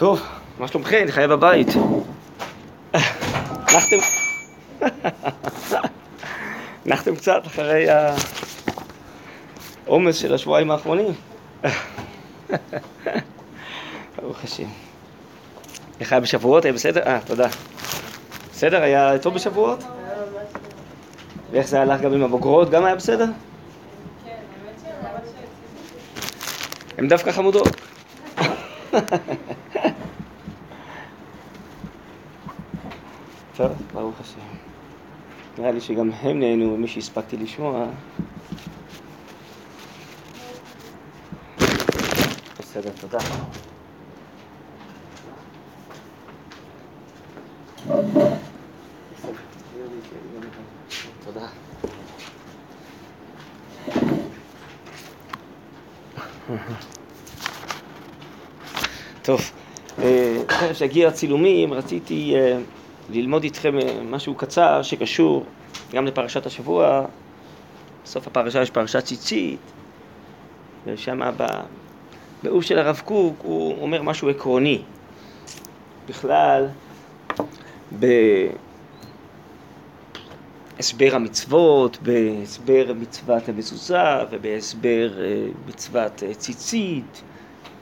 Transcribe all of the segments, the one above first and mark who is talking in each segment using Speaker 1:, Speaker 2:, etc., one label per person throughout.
Speaker 1: טוב, מה שלומכם? אני חייב בבית. נחתם... נחתם קצת אחרי העומס של השבועיים האחרונים. ברוך השם. איך היה בשבועות? היה בסדר? אה, תודה. בסדר? היה טוב בשבועות? ואיך זה הלך גם עם הבוגרות? גם היה בסדר? הן דווקא חמודות. טוב, ברוך השם. נראה לי שגם הם נהנו ממי שהספקתי לשמוע. בסדר, תודה. תודה. טוב, אחרי שהגיע הצילומים רציתי אה, ללמוד איתכם אה, משהו קצר שקשור גם לפרשת השבוע. בסוף הפרשה יש פרשת ציצית, ושם באוף של הרב קוק הוא אומר משהו עקרוני. בכלל, בהסבר המצוות, בהסבר מצוות המזוזה ובהסבר אה, מצוות ציצית,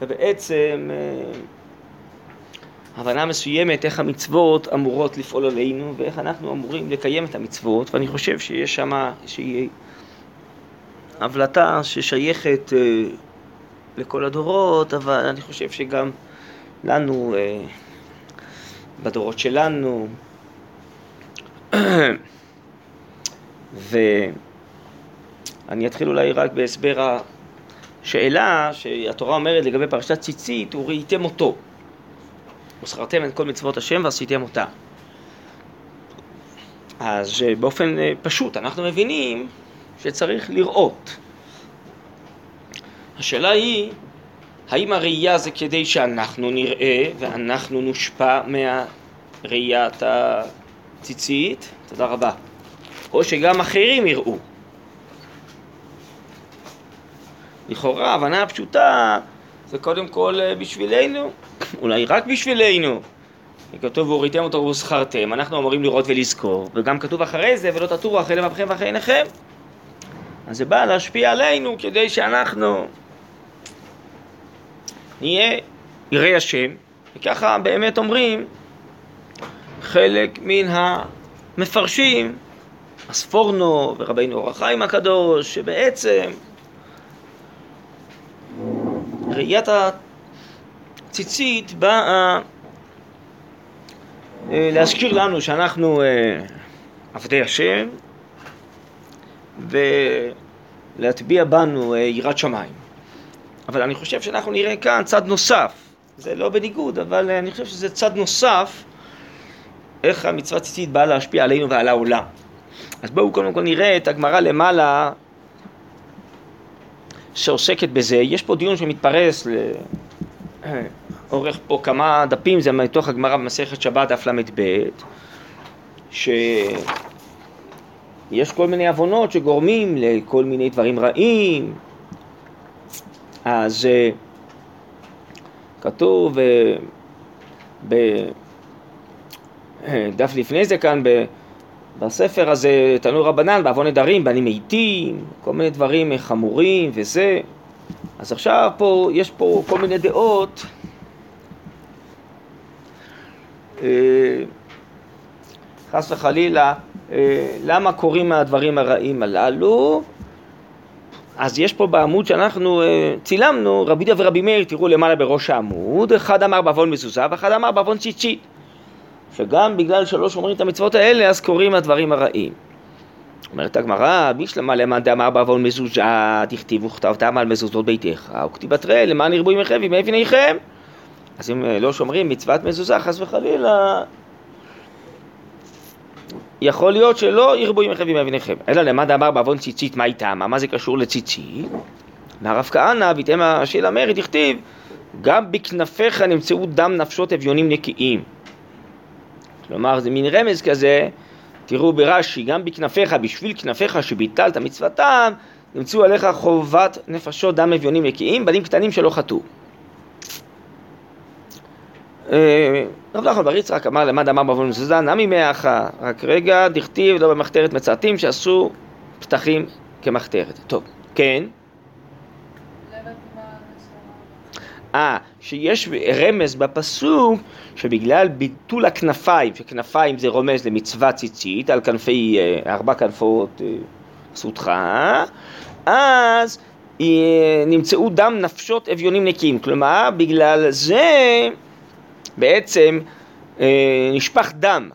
Speaker 1: ובעצם הבנה מסוימת איך המצוות אמורות לפעול עלינו ואיך אנחנו אמורים לקיים את המצוות, ואני חושב שיש שם איזושהי הבלטה ששייכת אה, לכל הדורות, אבל אני חושב שגם לנו, אה, בדורות שלנו, ואני אתחיל אולי רק בהסבר השאלה שהתורה אומרת לגבי פרשת ציצית, וראיתם אותו. וזכרתם את כל מצוות השם ועשיתם אותה. אז אה, באופן אה, פשוט אנחנו מבינים שצריך לראות. השאלה היא, האם הראייה זה כדי שאנחנו נראה ואנחנו נושפע מהראיית הציצית? תודה רבה. או שגם אחרים יראו. לכאורה, ההבנה הפשוטה זה קודם כל אה, בשבילנו, אולי רק בשבילנו. כתוב והוריתם אותו וזכרתם, אנחנו אמורים לראות ולזכור, וגם כתוב אחרי זה ולא תטורו אחרי לבבכם ואחרי עיניכם. אז זה בא להשפיע עלינו כדי שאנחנו נהיה יראי השם, וככה באמת אומרים חלק מן המפרשים, אספורנו ורבינו אור החיים הקדוש, שבעצם ראיית הציצית באה אה, להזכיר לנו שאנחנו אה, עבדי השם ולהטביע בנו אה, יראת שמיים. אבל אני חושב שאנחנו נראה כאן צד נוסף, זה לא בניגוד, אבל אני חושב שזה צד נוסף איך המצווה ציצית באה להשפיע עלינו ועל העולם. אז בואו קודם כל נראה את הגמרא למעלה שעוסקת בזה. יש פה דיון שמתפרס לאורך פה כמה דפים, זה מתוך הגמרא במסכת שבת דף ל"ב, שיש כל מיני עוונות שגורמים לכל מיני דברים רעים. אז אה, כתוב אה, בדף לפני זה כאן, בספר הזה, תנו רבנן, בעוון נדרים, בנים מתים, כל מיני דברים חמורים וזה. אז עכשיו פה, יש פה כל מיני דעות. אה, חס וחלילה, אה, למה קורים מהדברים הרעים הללו? אז יש פה בעמוד שאנחנו אה, צילמנו, רבי דה ורבי מאיר, תראו למעלה בראש העמוד, אחד אמר בעוון מזוזה ואחד אמר בעוון ציצית. שגם בגלל שלא שומרים את המצוות האלה, אז קורים הדברים הרעים. אומרת הגמרא, בישלמה למאן דאמר בעוון מזוזה, דכתיב וכתבתם על מזוזות ביתך, וכתיב בתראה למען ירבו ימיכם וימי אבניכם. אז אם לא שומרים מצוות מזוזה, חס וחלילה, יכול להיות שלא ירבו ימיכם וימי אבניכם. אלא למאן דאמר בעוון ציצית, מה איתם? מה זה קשור לציצית? מהרב כהנא, ויתאם השאל המרי, דכתיב, גם בכנפיך נמצאו דם נפשות אביונים נקיים. כלומר, זה מין רמז כזה תראו ברש"י, גם בכנפיך, בשביל כנפיך שביטלת מצוותם, נמצאו עליך חובת נפשות דם אביונים נקיים, בנים קטנים שלא חטאו. אה, רב נחמן בר יצחק אמר למד אמר בעוון מזוזה, נמי מאח, רק רגע, דכתיב לא במחתרת מצעתים שעשו פתחים כמחתרת. טוב, כן. אה, שיש רמז בפסוק שבגלל ביטול הכנפיים, שכנפיים זה רומז למצווה ציצית, על כנפי, אה, ארבע כנפות אה, סותך, אז נמצאו דם נפשות אביונים נקיים. כלומר, בגלל זה בעצם אה, נשפך דם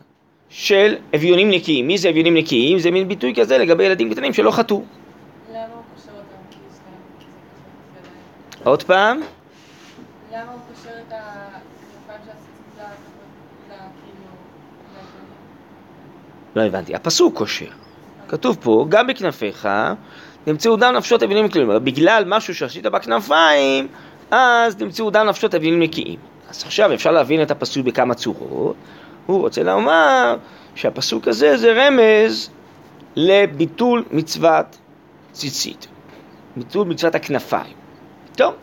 Speaker 1: של אביונים נקיים. מי זה אביונים נקיים? זה מין ביטוי כזה לגבי ילדים קטנים שלא חטאו.
Speaker 2: למה הוא קושר אותם?
Speaker 1: עוד פעם?
Speaker 2: למה הוא קושר את הכנפיים של הציצית כאילו...
Speaker 1: לא הבנתי, הפסוק קושר. כתוב פה, גם בכנפיך נמצאו דם נפשות אביונים נקיים. בגלל משהו שעשית בכנפיים, אז נמצאו דם נפשות אביונים נקיים. אז עכשיו אפשר להבין את הפסוק בכמה צורות. הוא רוצה לומר שהפסוק הזה זה רמז לביטול מצוות ציצית, ביטול מצוות הכנפיים. טוב,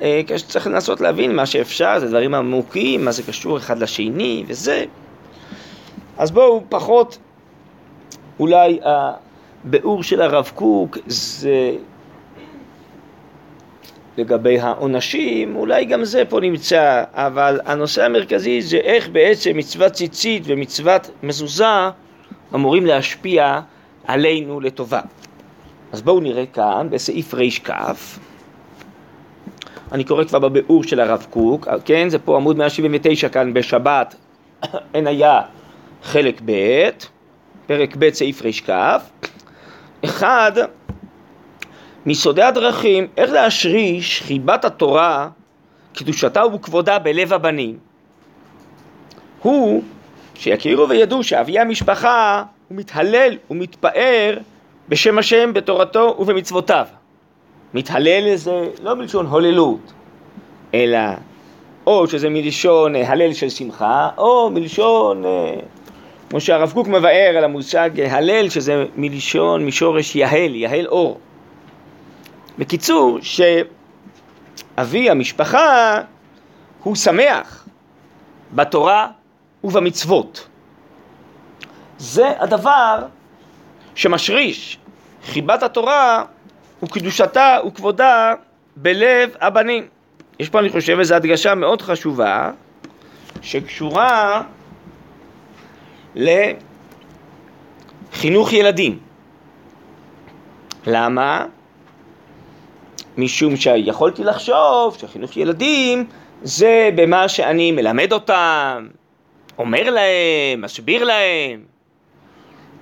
Speaker 1: אה, צריך לנסות להבין מה שאפשר, זה דברים עמוקים, מה זה קשור אחד לשני וזה. אז בואו פחות, אולי הביאור של הרב קוק זה לגבי העונשים, אולי גם זה פה נמצא, אבל הנושא המרכזי זה איך בעצם מצוות ציצית ומצוות מזוזה אמורים להשפיע עלינו לטובה. אז בואו נראה כאן בסעיף רי"כ, אני קורא כבר בביאור של הרב קוק, כן, זה פה עמוד 179 כאן בשבת, אין היה חלק ב', פרק ב' סעיף רי"כ, אחד מסודי הדרכים, איך להשריש חיבת התורה, קדושתה וכבודה בלב הבנים. הוא, שיכירו וידעו שאבי המשפחה הוא מתהלל ומתפאר בשם השם בתורתו ובמצוותיו. מתהלל זה לא מלשון הוללות, אלא או שזה מלשון אה, הלל של שמחה, או מלשון, אה, כמו שהרב קוק מבאר על המושג הלל, שזה מלשון, משורש יהל, יהל אור. בקיצור, שאבי המשפחה הוא שמח בתורה ובמצוות. זה הדבר שמשריש חיבת התורה וקדושתה וכבודה בלב הבנים. יש פה, אני חושב, איזו הדגשה מאוד חשובה שקשורה לחינוך ילדים. למה? משום שיכולתי לחשוב שחינוך ילדים זה במה שאני מלמד אותם, אומר להם, מסביר להם.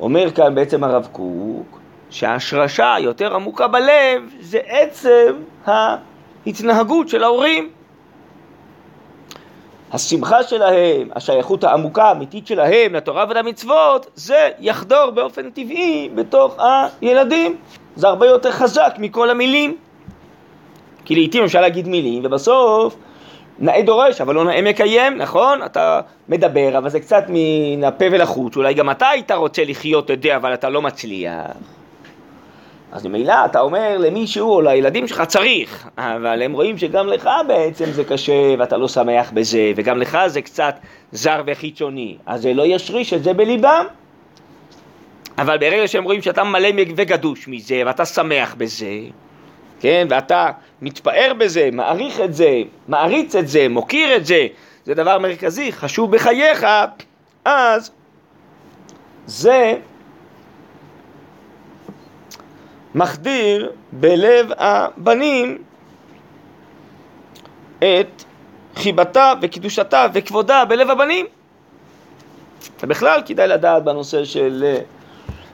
Speaker 1: אומר כאן בעצם הרב קוק שההשרשה היותר עמוקה בלב זה עצם ההתנהגות של ההורים. השמחה שלהם, השייכות העמוקה האמיתית שלהם לתורה ולמצוות, זה יחדור באופן טבעי בתוך הילדים. זה הרבה יותר חזק מכל המילים. כי לעיתים אפשר להגיד מילים, ובסוף נאה דורש, אבל לא נאה מקיים, נכון? אתה מדבר, אבל זה קצת מן הפה ולחוץ, אולי גם אתה היית רוצה לחיות את זה, אבל אתה לא מצליח. אז ממילא אתה אומר למישהו או לילדים שלך צריך, אבל הם רואים שגם לך בעצם זה קשה ואתה לא שמח בזה, וגם לך זה קצת זר וחיצוני, אז זה לא ישריש את זה בליבם. אבל ברגע שהם רואים שאתה מלא וגדוש מזה ואתה שמח בזה, כן, ואתה מתפאר בזה, מעריך את זה, מעריץ את זה, מוקיר את זה, זה דבר מרכזי, חשוב בחייך, אז זה מחדיר בלב הבנים את חיבתה וקידושתה וכבודה בלב הבנים. ובכלל כדאי לדעת בנושא של אה,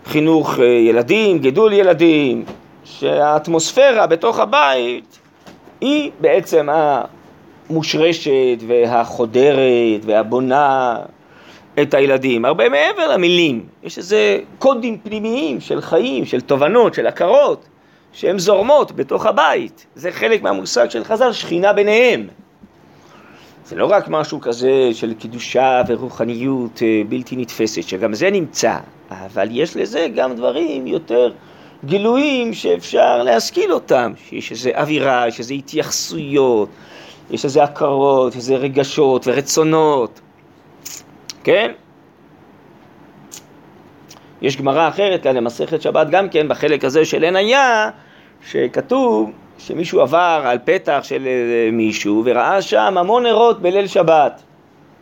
Speaker 1: חינוך אה, ילדים, גידול ילדים, שהאטמוספירה בתוך הבית היא בעצם המושרשת והחודרת והבונה את הילדים, הרבה מעבר למילים. יש איזה קודים פנימיים של חיים, של תובנות, של הכרות, שהן זורמות בתוך הבית. זה חלק מהמושג של חז"ל, שכינה ביניהם. זה לא רק משהו כזה של קדושה ורוחניות אה, בלתי נתפסת, שגם זה נמצא, אבל יש לזה גם דברים יותר גילויים שאפשר להשכיל אותם, שיש איזו אווירה, יש איזו התייחסויות, יש איזה הכרות, יש איזה רגשות ורצונות, כן? יש גמרא אחרת כאן למסכת שבת גם כן, בחלק הזה של עין היה, שכתוב שמישהו עבר על פתח של מישהו וראה שם המון נרות בליל שבת.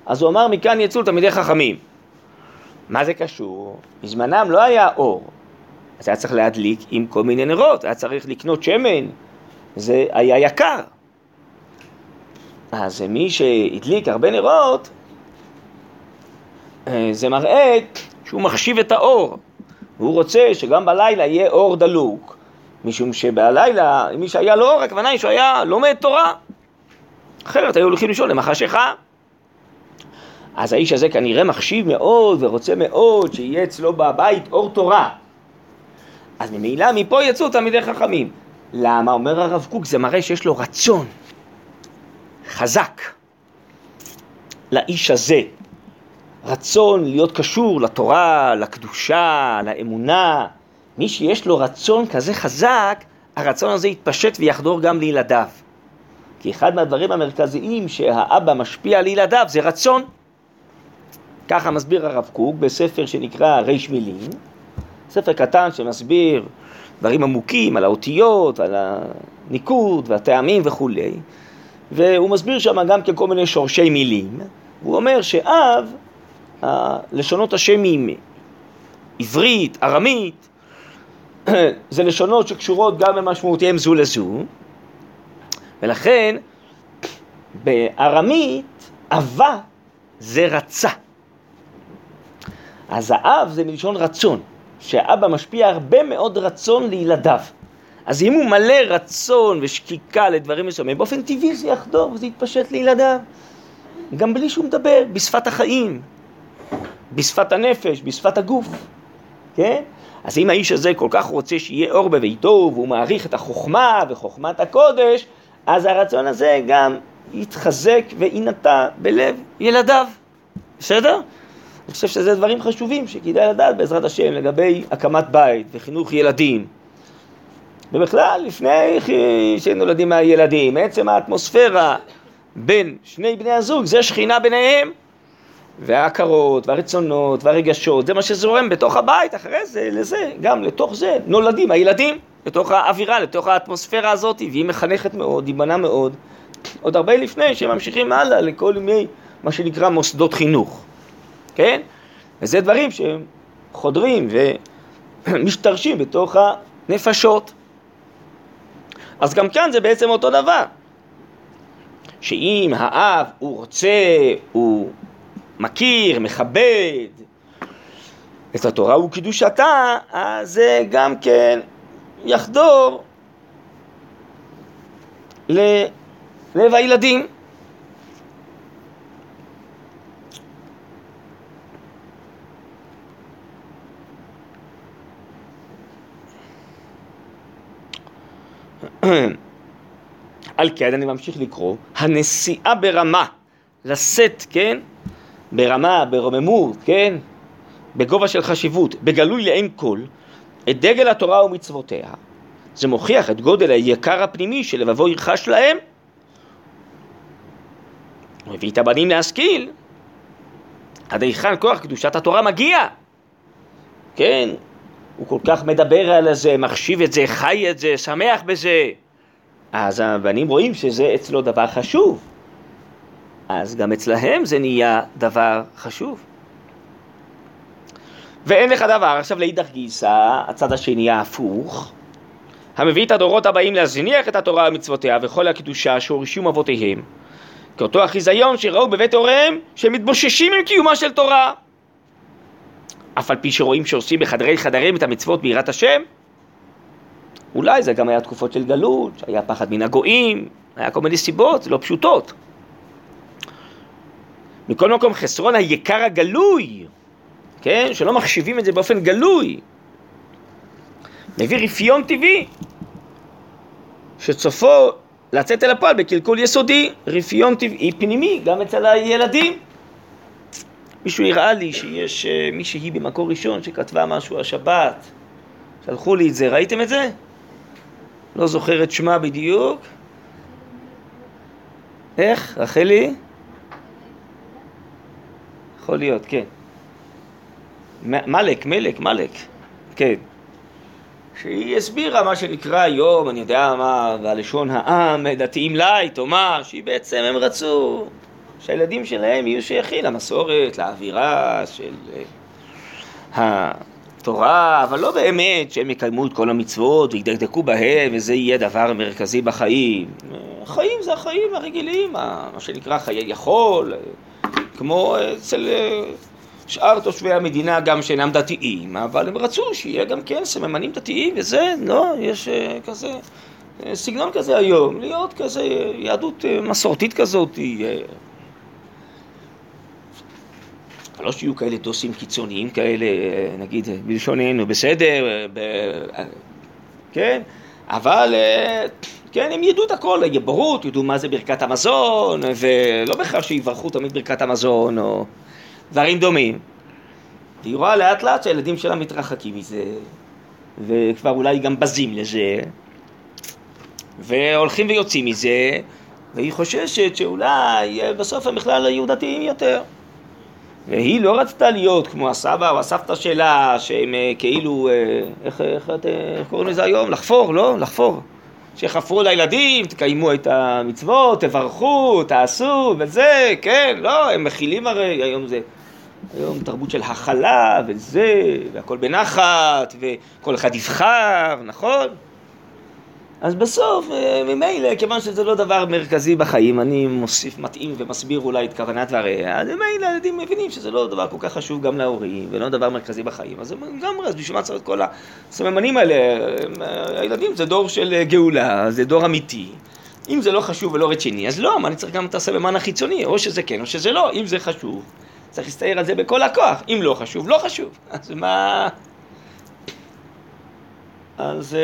Speaker 1: אז הוא אמר, מכאן יצאו תלמידי חכמים. מה זה קשור? בזמנם לא היה אור, אז היה צריך להדליק עם כל מיני נרות, היה צריך לקנות שמן, זה היה יקר. אז מי שהדליק הרבה נרות, אה, זה מראה שהוא מחשיב את האור. והוא רוצה שגם בלילה יהיה אור דלוק, משום שבלילה, מי שהיה לו אור, הכוונה היא שהוא היה לומד תורה. אחרת היו הולכים לישון למחשכה. אז האיש הזה כנראה מחשיב מאוד ורוצה מאוד שיהיה אצלו בבית אור תורה. אז ממילא מפה יצאו תלמידי חכמים. למה? אומר הרב קוק, זה מראה שיש לו רצון חזק לאיש הזה. רצון להיות קשור לתורה, לקדושה, לאמונה. מי שיש לו רצון כזה חזק, הרצון הזה יתפשט ויחדור גם לילדיו. כי אחד מהדברים המרכזיים שהאבא משפיע על ילדיו זה רצון. ככה מסביר הרב קוק בספר שנקרא ריש מילים, ספר קטן שמסביר דברים עמוקים על האותיות, על הניקוד והטעמים וכולי, והוא מסביר שם גם כן כל מיני שורשי מילים, הוא אומר שאב לשונות השמים, עברית, ארמית, זה לשונות שקשורות גם במשמעותיהם זו לזו, ולכן בארמית אבה זה רצה. אז האב זה מלשון רצון, שהאבא משפיע הרבה מאוד רצון לילדיו. אז אם הוא מלא רצון ושקיקה לדברים מסוימים, באופן טבעי זה יחדור וזה יתפשט לילדיו. גם בלי שהוא מדבר, בשפת החיים, בשפת הנפש, בשפת הגוף, כן? אז אם האיש הזה כל כך רוצה שיהיה אור בביתו והוא מעריך את החוכמה וחוכמת הקודש, אז הרצון הזה גם יתחזק ויינטע בלב ילדיו, בסדר? אני חושב שזה דברים חשובים שכדאי לדעת בעזרת השם לגבי הקמת בית וחינוך ילדים. ובכלל, לפני שנולדים מהילדים, עצם האטמוספירה בין שני בני הזוג, זה שכינה ביניהם. וההכרות, והרצונות, והרגשות, זה מה שזורם בתוך הבית, אחרי זה, לזה, גם לתוך זה, נולדים הילדים, לתוך האווירה, לתוך האטמוספירה הזאת, והיא מחנכת מאוד, היא בנה מאוד, עוד הרבה לפני שהם ממשיכים הלאה לכל מיני, מה שנקרא מוסדות חינוך, כן? וזה דברים שהם חודרים ומשתרשים בתוך הנפשות. אז גם כאן זה בעצם אותו דבר, שאם האב הוא רוצה, הוא מכיר, מכבד את התורה וקדושתה, אז זה גם כן יחדור ללב הילדים. על כן אני ממשיך לקרוא, הנשיאה ברמה, לשאת, כן? ברמה, ברוממות, כן? בגובה של חשיבות, בגלוי לעין כל, את דגל התורה ומצוותיה. זה מוכיח את גודל היקר הפנימי שלבבו ירחש להם. הוא הביא את הבנים להשכיל. עד היכן כוח קדושת התורה מגיע? כן, הוא כל כך מדבר על זה, מחשיב את זה, חי את זה, שמח בזה. אז הבנים רואים שזה אצלו דבר חשוב. אז גם אצלהם זה נהיה דבר חשוב. ואין לך דבר, עכשיו לאידך גיסא, הצד השני ההפוך, המביא את הדורות הבאים להזניח את התורה ומצוותיה וכל הקדושה שהורישום אבותיהם. כאותו החיזיון שראו בבית הוריהם שהם מתבוששים עם קיומה של תורה. אף על פי שרואים שעושים בחדרי חדרים את המצוות ביראת השם, אולי זה גם היה תקופות של גלות, שהיה פחד מן הגויים, היה כל מיני סיבות לא פשוטות. מכל מקום חסרון היקר הגלוי, כן? שלא מחשיבים את זה באופן גלוי, מביא רפיון טבעי, שצופו לצאת אל הפועל בקלקול יסודי, רפיון טבעי פנימי, גם אצל הילדים. מישהו הראה לי שיש אה, מישהי במקור ראשון שכתבה משהו השבת, שלחו לי את זה, ראיתם את זה? לא זוכר את שמה בדיוק. איך? רחלי? יכול להיות, כן. מלק, מלק, מלק, כן. שהיא הסבירה מה שנקרא היום, אני יודע מה, בלשון העם, דתיים לייט, או מה, שהיא בעצם, הם רצו שהילדים שלהם יהיו שייכים למסורת, לאווירה של אה, התורה, אבל לא באמת שהם יקיימו את כל המצוות וידקדקו בהם וזה יהיה דבר מרכזי בחיים. החיים זה החיים הרגילים, מה שנקרא חיי יכול, כמו אצל אה, שאר תושבי המדינה גם שאינם דתיים, אבל הם רצו שיהיה גם כן סממנים דתיים וזה, לא, יש אה, כזה, סגנון כזה היום, להיות כזה יהדות מסורתית כזאת, לא שיהיו כאלה דוסים קיצוניים כאלה, נגיד בלשוננו, בסדר, ב... כן? אבל כן, הם ידעו את הכל, יברות, ידעו מה זה ברכת המזון, ולא בהכרח שיברכו תמיד ברכת המזון או דברים דומים. והיא רואה לאט לאט שהילדים שלה מתרחקים מזה, וכבר אולי גם בזים לזה, והולכים ויוצאים מזה, והיא חוששת שאולי בסוף הם בכלל יהיו דתיים יותר. והיא לא רצתה להיות כמו הסבא או הסבתא שלה, שהם אה, כאילו, אה, איך, איך, איך, איך קוראים לזה היום? לחפור, לא? לחפור. שחפרו לילדים, תקיימו את המצוות, תברכו, תעשו, וזה, כן, לא, הם מכילים הרי, היום זה, היום תרבות של הכלה, וזה, והכל בנחת, וכל אחד יבחר, נכון? אז בסוף, אה, ממילא, כיוון שזה לא דבר מרכזי בחיים, אני מוסיף, מתאים ומסביר אולי את כוונת דבריה, אז ממילא הילדים מבינים שזה לא דבר כל כך חשוב גם להורים, ולא דבר מרכזי בחיים, אז גם אז בשביל מה צריך את כל הסממנים האלה? אה, הילדים זה דור של אה, גאולה, זה דור אמיתי. אם זה לא חשוב ולא רציני, אז לא, מה אני צריך גם את הסממן החיצוני? או שזה כן או שזה לא. אם זה חשוב, צריך להסתער על זה בכל הכוח. אם לא חשוב, לא חשוב. אז מה... אז...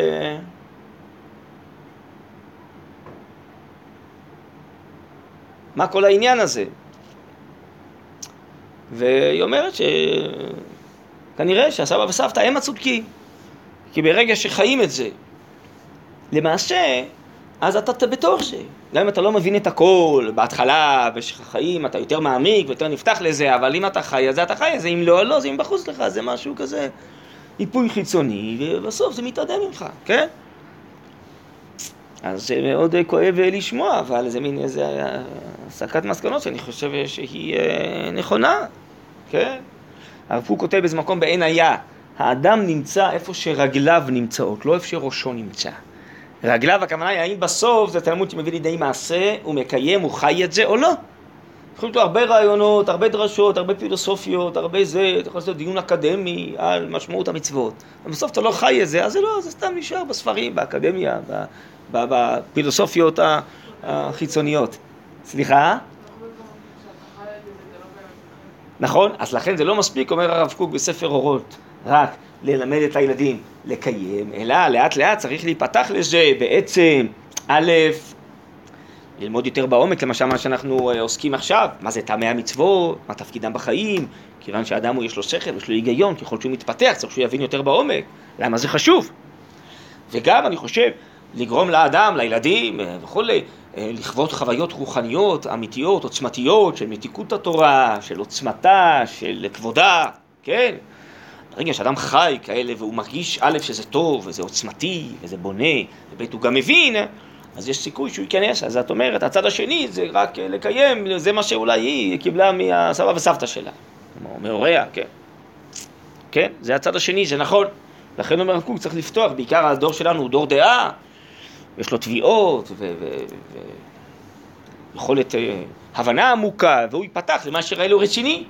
Speaker 1: מה כל העניין הזה? והיא אומרת שכנראה שהסבא וסבתא הם הצודקים, כי ברגע שחיים את זה, למעשה, אז אתה בתוך זה. גם אם אתה לא מבין את הכל בהתחלה, במשך החיים, אתה יותר מעמיק ויותר נפתח לזה, אבל אם אתה חי, אז אתה חי, אז אם לא, לא, זה אם בחוץ לך, זה משהו כזה, היפוי חיצוני, ובסוף זה מתאדה ממך, כן? אז זה מאוד כואב לשמוע, אבל זה מין איזה הסקת מסקנות שאני חושב שהיא אה, נכונה, כן? הרב קוק כותב באיזה מקום בעין היה, האדם נמצא איפה שרגליו נמצאות, לא איפה שראשו נמצא. רגליו, הכוונה היא האם בסוף זה תלמוד שמביא לידי מעשה, הוא מקיים, הוא חי את זה או לא. יכולים להיות הרבה רעיונות, הרבה דרשות, הרבה פילוסופיות, הרבה זה, אתה יכול לעשות דיון אקדמי על משמעות המצוות. ובסוף אתה לא חי את זה, אז זה לא, זה סתם נשאר בספרים, באקדמיה, בפילוסופיות החיצוניות. סליחה? נכון? אז לכן זה לא מספיק, אומר הרב קוק בספר אורות, רק ללמד את הילדים לקיים, אלא לאט לאט צריך להיפתח לזה בעצם, א', ללמוד יותר בעומק, למשל מה שאנחנו אה, עוסקים עכשיו, מה זה טעמי המצוות, מה תפקידם בחיים, כיוון שאדם הוא יש לו שכל, יש לו היגיון, ככל שהוא מתפתח צריך שהוא יבין יותר בעומק, למה זה חשוב. וגם אני חושב, לגרום לאדם, לילדים אה, וכולי, אה, לכבוד חוויות רוחניות אמיתיות, עוצמתיות, של מתיקות התורה, של עוצמתה, של כבודה, כן? ברגע שאדם חי כאלה והוא מרגיש א' שזה טוב, וזה עוצמתי, וזה בונה, וב' הוא גם מבין, אז יש סיכוי שהוא ייכנס. אז את אומרת, הצד השני זה רק לקיים, זה מה שאולי היא קיבלה מהסבא וסבתא שלה. מהוריה, כן. כן, זה הצד השני, זה נכון. לכן אומר הקוק, צריך לפתוח, בעיקר הדור שלנו הוא דור דעה, יש לו תביעות ויכולת אה, הבנה עמוקה, והוא ייפתח למה שראה לו רציני.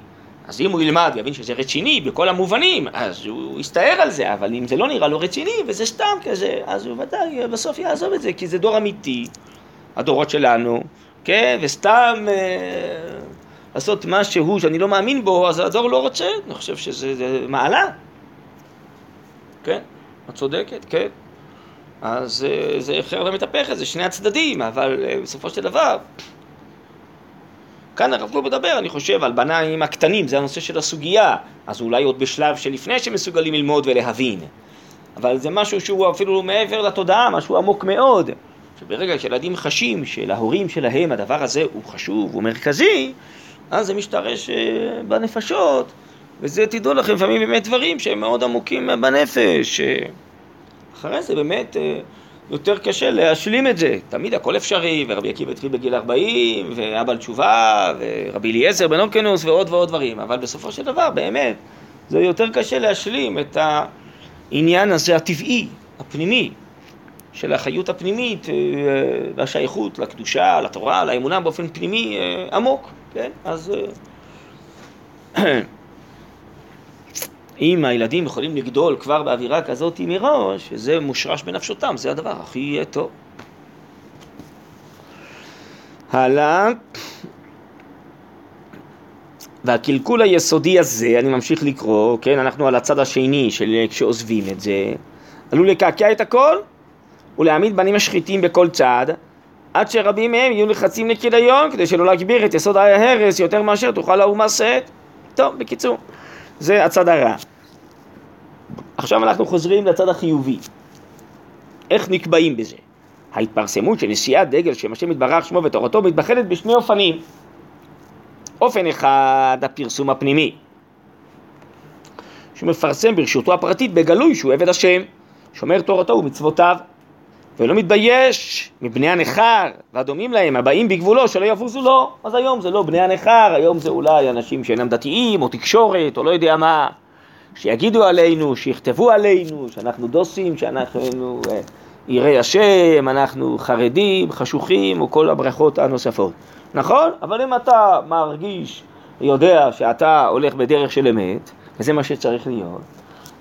Speaker 1: אז אם הוא ילמד ויבין שזה רציני בכל המובנים, אז הוא יסתער על זה, אבל אם זה לא נראה לו רציני וזה סתם כזה, אז הוא ודאי בסוף יעזוב את זה, כי זה דור אמיתי, הדורות שלנו, כן, וסתם אה, לעשות משהו שאני לא מאמין בו, אז הדור לא רוצה, אני חושב שזה מעלה. כן, את צודקת, כן. אז אה, זה חרב המתהפכת, זה שני הצדדים, אבל אה, בסופו של דבר, כאן הרב קוק מדבר, אני חושב, על בניים הקטנים, זה הנושא של הסוגיה, אז אולי עוד בשלב שלפני שמסוגלים ללמוד ולהבין, אבל זה משהו שהוא אפילו מעבר לתודעה, משהו עמוק מאוד, שברגע שילדים חשים שלהורים שלהם הדבר הזה הוא חשוב, הוא מרכזי, אז זה משתרש אה, בנפשות, וזה תדעו לכם לפעמים באמת דברים שהם מאוד עמוקים בנפש. אחרי זה באמת אה, יותר קשה להשלים את זה. תמיד הכל אפשרי, ורבי עקיבא התחיל בגיל 40, ואבא לתשובה, ורבי אליעזר בן אורקנוס, ועוד ועוד דברים. אבל בסופו של דבר, באמת, זה יותר קשה להשלים את העניין הזה הטבעי, הפנימי, של החיות הפנימית אה, והשייכות לקדושה, לתורה, לאמונה באופן פנימי אה, עמוק, כן? אז... אם הילדים יכולים לגדול כבר באווירה כזאת מראש, שזה מושרש בנפשותם, זה הדבר הכי טוב. הלאה. והקלקול היסודי הזה, אני ממשיך לקרוא, כן, אנחנו על הצד השני של כשעוזבים את זה, עלול לקעקע את הכל ולהעמיד בנים השחיתים בכל צד, עד שרבים מהם יהיו לחצים לכיליון כדי שלא להגביר את יסוד ההרס יותר מאשר תוכל האומה שאת. טוב, בקיצור, זה הצד הרע. עכשיו אנחנו חוזרים לצד החיובי. איך נקבעים בזה? ההתפרסמות של נשיאת דגל שם השם יתברך שמו ותורתו מתבחנת בשני אופנים. אופן אחד, הפרסום הפנימי, שהוא מפרסם ברשותו הפרטית בגלוי שהוא עבד השם, שומר תורתו ומצוותיו, ולא מתבייש מבני הנכר והדומים להם, הבאים בגבולו שלא יבוזו לו. אז היום זה לא בני הנכר, היום זה אולי אנשים שאינם דתיים, או תקשורת, או לא יודע מה. שיגידו עלינו, שיכתבו עלינו, שאנחנו דוסים, שאנחנו אה, יראי השם, אנחנו חרדים, חשוכים, או כל הברכות הנוספות. נכון? אבל אם אתה מרגיש, יודע שאתה הולך בדרך של אמת, וזה מה שצריך להיות,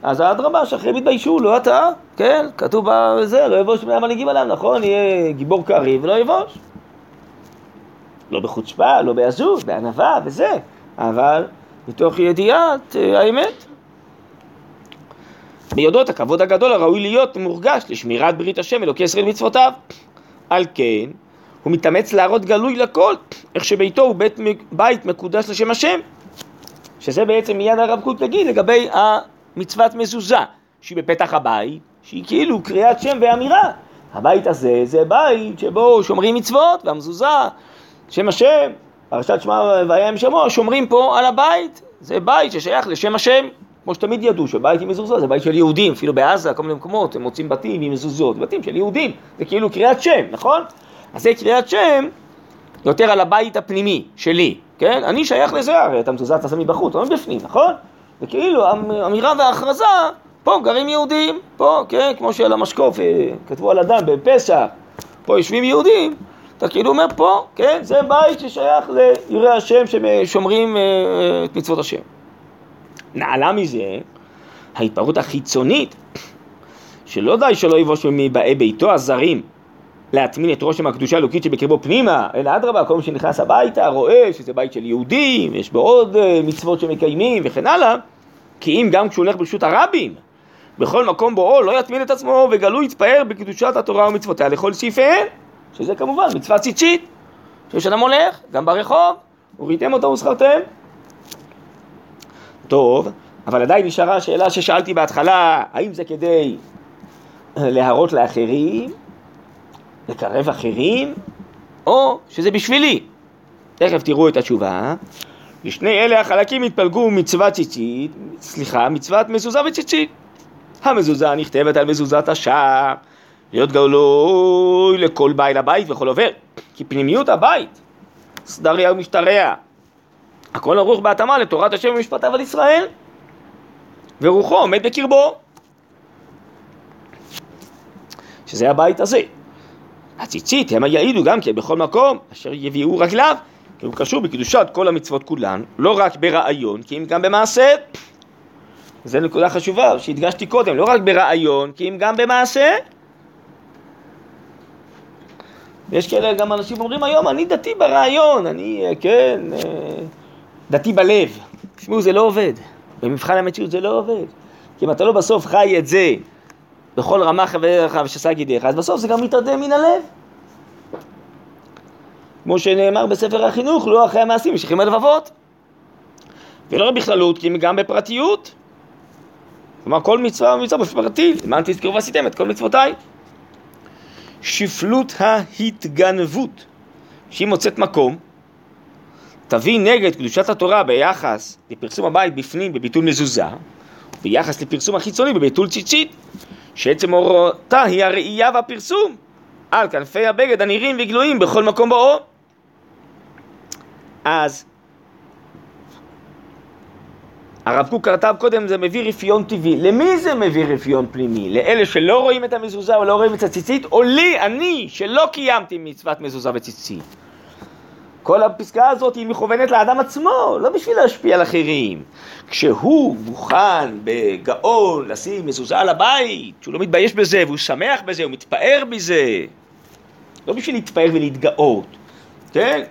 Speaker 1: אז האדרבה שאחרים יתביישו, לא אתה, כן? כתוב בזה, לא יבוש בני המנהיגים עליו, נכון? יהיה גיבור קריב ולא יבוש. לא בחוצפה, לא בעזות, בענווה וזה, אבל מתוך ידיעת אה, האמת. ביודעות הכבוד הגדול הראוי להיות מורגש לשמירת ברית השם אלוקי ישראל מצוותיו. על כן, הוא מתאמץ להראות גלוי לכל, איך שביתו הוא בית, בית מקודש לשם השם. שזה בעצם מיד הרב קוק יגיד לגבי המצוות מזוזה, שהיא בפתח הבית, שהיא כאילו קריאת שם ואמירה. הבית הזה זה בית שבו שומרים מצוות, והמזוזה, שם השם, פרשת שמע וים שמו, שומרים פה על הבית, זה בית ששייך לשם השם. כמו שתמיד ידעו שבית עם מזוזה זה בית של יהודים, אפילו בעזה, כל מיני מקומות, הם מוצאים בתים עם מזוזות, בתים של יהודים, זה כאילו קריאת שם, נכון? אז זה קריאת שם יותר על הבית הפנימי שלי, כן? אני שייך לזה, הרי את המזוזה אתה שם מבחוץ, לא מבפנים, נכון? זה כאילו אמירה והכרזה, פה גרים יהודים, פה, כן? כמו שעל המשקוף אה, כתבו על אדם בפסח, פה יושבים יהודים, אתה כאילו אומר פה, כן? זה בית ששייך ליראי השם ששומרים אה, אה, את מצוות השם. נעלה מזה ההתפרעות החיצונית, שלא די שלא יבוש מבאי ביתו הזרים להטמין את רושם הקדושה האלוקית שבקרבו פנימה, אלא אדרבה, כל מי שנכנס הביתה רואה שזה בית של יהודים, יש בו עוד אה, מצוות שמקיימים וכן הלאה, כי אם גם כשהוא הולך ברשות הרבים, בכל מקום בואו לא יטמין את עצמו וגלו יתפאר בקדושת התורה ומצוותיה לכל סעיפיהן, שזה כמובן מצווה ציצית, שיש אדם הולך, גם ברחוב, וראיתם אותו ושכרתם. טוב, אבל עדיין נשארה השאלה ששאלתי בהתחלה, האם זה כדי להראות לאחרים, לקרב אחרים, או שזה בשבילי? תכף תראו את התשובה. לשני אלה החלקים התפלגו מצוות ציצית, סליחה, מצוות מזוזה וציצית. המזוזה נכתבת על מזוזת השער, להיות גלוי לכל בעל הבית וכל עובר, כי פנימיות הבית, סדריה ומשתרע, הכל ערוך בהתאמה לתורת השם ומשפטיו על ישראל, ורוחו עומד בקרבו. שזה הבית הזה. הציצית הם יעידו גם כן בכל מקום אשר יביאו רגליו, כי הוא קשור בקדושת כל המצוות כולן, לא רק ברעיון, כי אם גם במעשה. זו נקודה חשובה שהדגשתי קודם, לא רק ברעיון, כי אם גם במעשה. ויש כאלה גם אנשים אומרים היום, אני דתי ברעיון, אני, אה, כן, אה, דתי בלב. תשמעו, זה לא עובד. במבחן המציאות זה לא עובד. כי אם אתה לא בסוף חי את זה בכל רמה חברך ושסה גידיך, אז בסוף זה גם מתרדם מן הלב. כמו שנאמר בספר החינוך, לא אחרי המעשים, משיכים הלבבות. ולא בכללות, כי גם בפרטיות. כלומר, כל מצווה ומצווה באופן פרטי, למען תזכרו ועשיתם את כל מצוותיי. שפלות ההתגנבות, שהיא מוצאת מקום, תביא נגד קדושת התורה ביחס לפרסום הבית בפנים בביטול מזוזה, ביחס לפרסום החיצוני בביטול ציצית, שעצם אורותה היא הראייה והפרסום על כנפי הבגד הנראים וגלויים בכל מקום באור. אז הרב קוק כתב קודם, זה מביא רפיון טבעי. למי זה מביא רפיון פנימי? לאלה שלא רואים את המזוזה או לא רואים את הציצית, או לי, אני, שלא קיימתי מצוות מזוזה וציצית? כל הפסקה הזאת היא מכוונת לאדם עצמו, לא בשביל להשפיע על אחרים. כשהוא מוכן בגאון לשים מזוזה על הבית, שהוא לא מתבייש בזה והוא שמח בזה, הוא מתפאר בזה, לא בשביל להתפאר ולהתגאות, כן?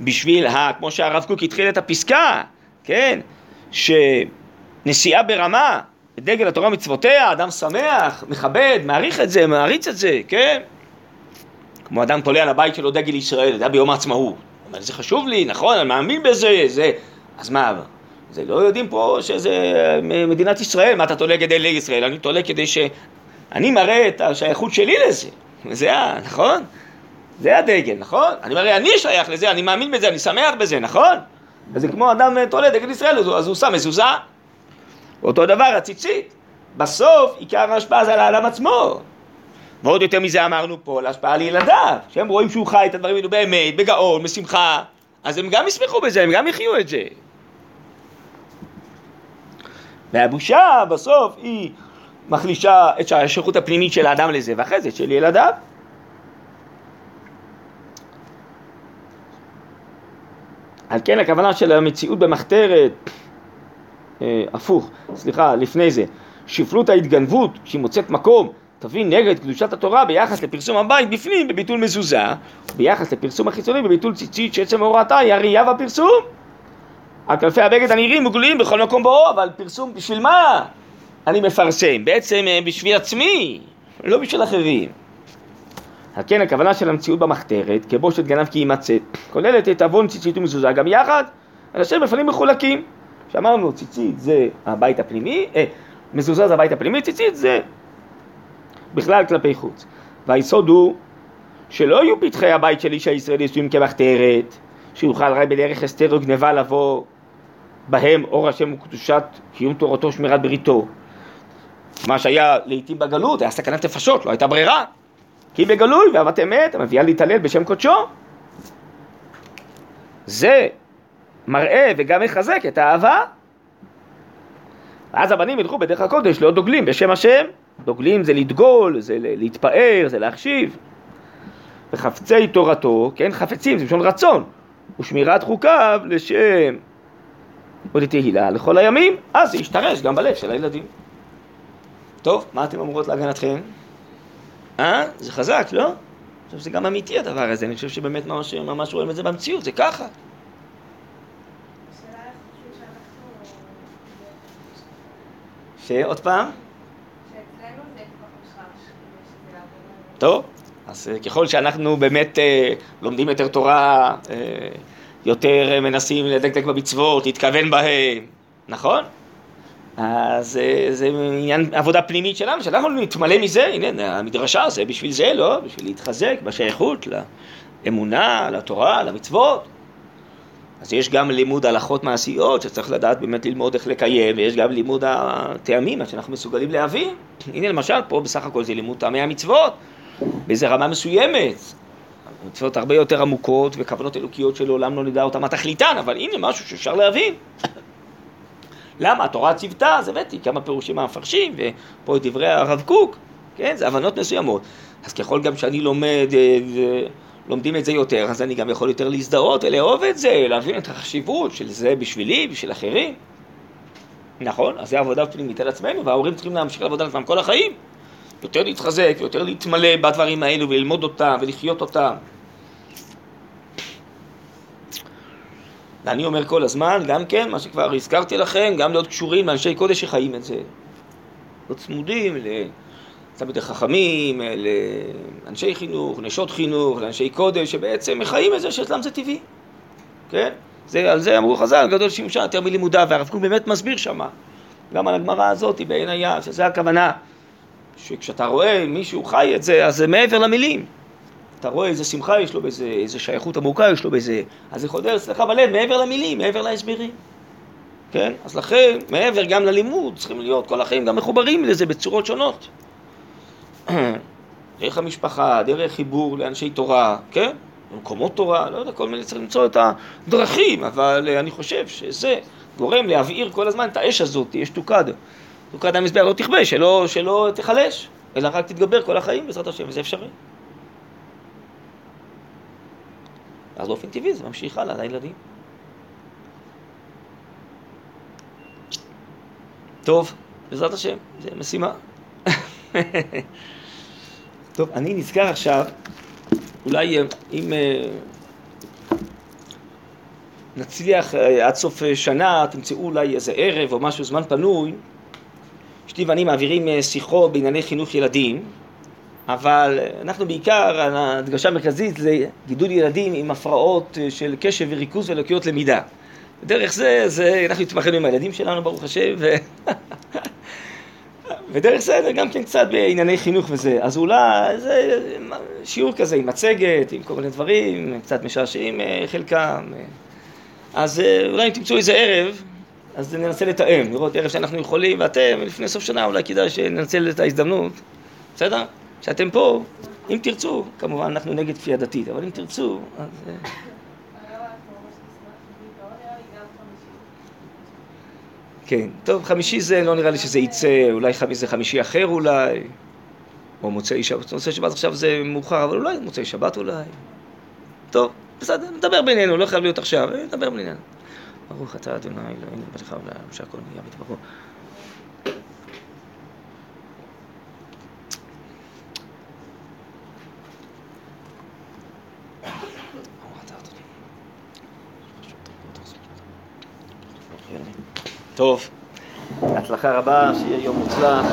Speaker 1: בשביל, ה, כמו שהרב קוק התחיל את הפסקה, כן? שנסיעה ברמה, דגל התורה ומצוותיה, אדם שמח, מכבד, מעריך את זה, מעריץ את זה, כן? כמו אדם תולה על הבית שלו דגל ישראל, זה היה ביום העצמאות. אבל זה חשוב לי, נכון, אני מאמין בזה, זה... אז מה, זה לא יודעים פה שזה מדינת ישראל, מה אתה תולה כדי לישראל? אני תולה כדי ש... אני מראה את השייכות שלי לזה. זה ה... נכון? זה הדגל, נכון? אני מראה, אני שייך לזה, אני מאמין בזה, אני שמח בזה, נכון? וזה כמו אדם תולה דגל ישראל, אז הוא שם מזוזה. אותו דבר, הציצית. בסוף עיקר ההשפעה זה על האדם עצמו. ועוד יותר מזה אמרנו פה, להשפעה על ילדיו, שהם רואים שהוא חי את הדברים האלו באמת, בגאון, בשמחה, אז הם גם ישמחו בזה, הם גם יחיו את זה. והבושה בסוף היא מחלישה את השייכות הפנימית של האדם לזה, ואחרי זה של ילדיו. על כן הכוונה של המציאות במחתרת, אה, הפוך, סליחה, לפני זה, שפלות ההתגנבות, שהיא מוצאת מקום תביא נגד קדושת התורה ביחס לפרסום הבית בפנים בביטול מזוזה, ביחס לפרסום החיצוני בביטול ציצית שעצם הוראתה היא הראייה והפרסום. על כנפי הבגד הנראים וגלויים בכל מקום באור, אבל פרסום בשביל מה אני מפרסם? בעצם אה, בשביל עצמי, לא בשביל אחרים. על כן הכוונה של המציאות במחתרת, כבושת גנב כי יימצא, כוללת את עוון ציצית ומזוזה גם יחד, אשר בפנים מחולקים. שאמרנו ציצית זה הבית הפנימי, אה, מזוזה זה הבית הפנימי, ציצית זה בכלל כלפי חוץ. והיסוד הוא שלא יהיו פתחי הבית של איש הישראלי עשויים כמחתרת, שיוכל רק בדרך הסתר או גניבה לבוא בהם אור השם וקדושת קיום תורתו ושמירת בריתו. מה שהיה לעיתים בגלות היה סכנת נפשות, לא הייתה ברירה. כי בגלוי ואהבת אמת המביאה להתעלל בשם קודשו. זה מראה וגם מחזק את האהבה. ואז הבנים ילכו בדרך הקודש להיות דוגלים בשם השם. דוגלים זה לדגול, זה להתפאר, זה להחשיב. וחפצי תורתו, כן, חפצים, זה בשביל רצון, ושמירת חוקיו לשם ולתהילה לכל הימים, אז זה ישתרש גם בלב של הילדים. טוב, מה אתם אומרות להגנתכם? אה? זה חזק, לא? אני חושב שזה גם אמיתי הדבר הזה, אני חושב שבאמת ממש, ממש רואים את זה במציאות, זה ככה. שעוד פעם? טוב, אז אה, ככל שאנחנו באמת אה, לומדים יותר תורה, אה, יותר אה, מנסים לדקדק במצוות, להתכוון בהן, נכון? אז אה, זה עניין עבודה פנימית שלנו, שאנחנו נתמלא מזה, הנה המדרשה זה בשביל זה, לא? בשביל להתחזק בשייכות לאמונה, לתורה, למצוות. אז יש גם לימוד הלכות מעשיות שצריך לדעת באמת ללמוד איך לקיים, ויש גם לימוד הטעמים, שאנחנו מסוגלים להבין. הנה למשל, פה בסך הכל זה לימוד טעמי המצוות. באיזה רמה מסוימת. מצוות הרבה יותר עמוקות וכוונות אלוקיות שלעולם לא נדע אותן מה תכליתן, אבל הנה משהו שאפשר להבין. למה? התורה ציוותה, אז הבאתי כמה פירושים מהמפרשים, ופה את דברי הרב קוק, כן? זה הבנות מסוימות. אז ככל גם שאני לומד, אה, לומדים את זה יותר, אז אני גם יכול יותר להזדהות ולאהוב את זה, להבין את החשיבות של זה בשבילי, בשביל אחרים. נכון? אז זה עבודה פנימית על עצמנו, וההורים צריכים להמשיך לעבוד על עצמם כל החיים. יותר להתחזק, יותר להתמלא בדברים האלו וללמוד אותם ולחיות אותם. ואני אומר כל הזמן, גם כן, מה שכבר הזכרתי לכם, גם להיות קשורים לאנשי קודש שחיים את זה. לא צמודים לתלמידי חכמים, לאנשי חינוך, נשות חינוך, לאנשי קודש, שבעצם חיים את זה שאצלם זה טבעי, כן? זה, על זה אמרו חז"ל, גדול שימושה יותר מלימודיו, והרב קוק באמת מסביר שמה, גם על הגמרא הזאת, בעין היה, שזה הכוונה, שכשאתה רואה מישהו חי את זה, אז זה מעבר למילים. אתה רואה איזה שמחה יש לו באיזה, איזה שייכות עמוקה יש לו באיזה... אז זה חודר אצלך בלב מעבר למילים, מעבר להסברים. כן? אז לכן, מעבר גם ללימוד, צריכים להיות כל החיים גם מחוברים לזה בצורות שונות. דרך המשפחה, דרך חיבור לאנשי תורה, כן? במקומות תורה, לא יודע, כל מיני צריך למצוא את הדרכים, אבל אני חושב שזה גורם להבעיר כל הזמן את האש הזאת, יש תוקד. תוקד המזבח לא תכבה, שלא, שלא תיחלש, אלא רק תתגבר כל החיים בעזרת השם, וזה אפשרי. אז באופן טבעי זה ממשיך הלאה לילדים. טוב, בעזרת השם, זו משימה. טוב, אני נזכר עכשיו, אולי אה, אם אה, נצליח אה, עד סוף שנה, תמצאו אולי איזה ערב או משהו, זמן פנוי, אשתי ואני מעבירים שיחות בענייני חינוך ילדים, אבל אנחנו בעיקר, ההדגשה המרכזית זה גידול ילדים עם הפרעות של קשב וריכוז ולקויות למידה. דרך זה, זה אנחנו התמחינו עם הילדים שלנו, ברוך השם, ו... ודרך זה גם כן קצת בענייני חינוך וזה. אז אולי זה שיעור כזה עם מצגת, עם כל מיני דברים, קצת משעשעים אה, חלקם. אז אה, אולי אם תמצאו איזה ערב, אז ננסה לתאם, לראות ערב שאנחנו יכולים, ואתם, לפני סוף שנה אולי כדאי שננצל את ההזדמנות, בסדר? שאתם פה, אם תרצו, כמובן אנחנו נגד כפייה דתית, אבל אם תרצו, אז... אה, כן, טוב, חמישי זה, לא נראה לי שזה יצא, אולי זה חמישי אחר אולי, או מוצאי שבת, מוצאי שבת עכשיו זה מאוחר, אבל אולי מוצאי שבת אולי. טוב, בסדר, נדבר בינינו, לא חייב להיות עכשיו, נדבר בינינו. ברוך אתה אדוני אלוהינו מלך העולם שהכל נהיה בטבחו. טוב, הצלחה רבה, שיהיה יום מוצלח.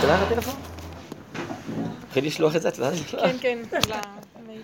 Speaker 1: שאלה על הטלפון? התחיל לשלוח את זה, את יודעת?
Speaker 2: כן, כן, למייל.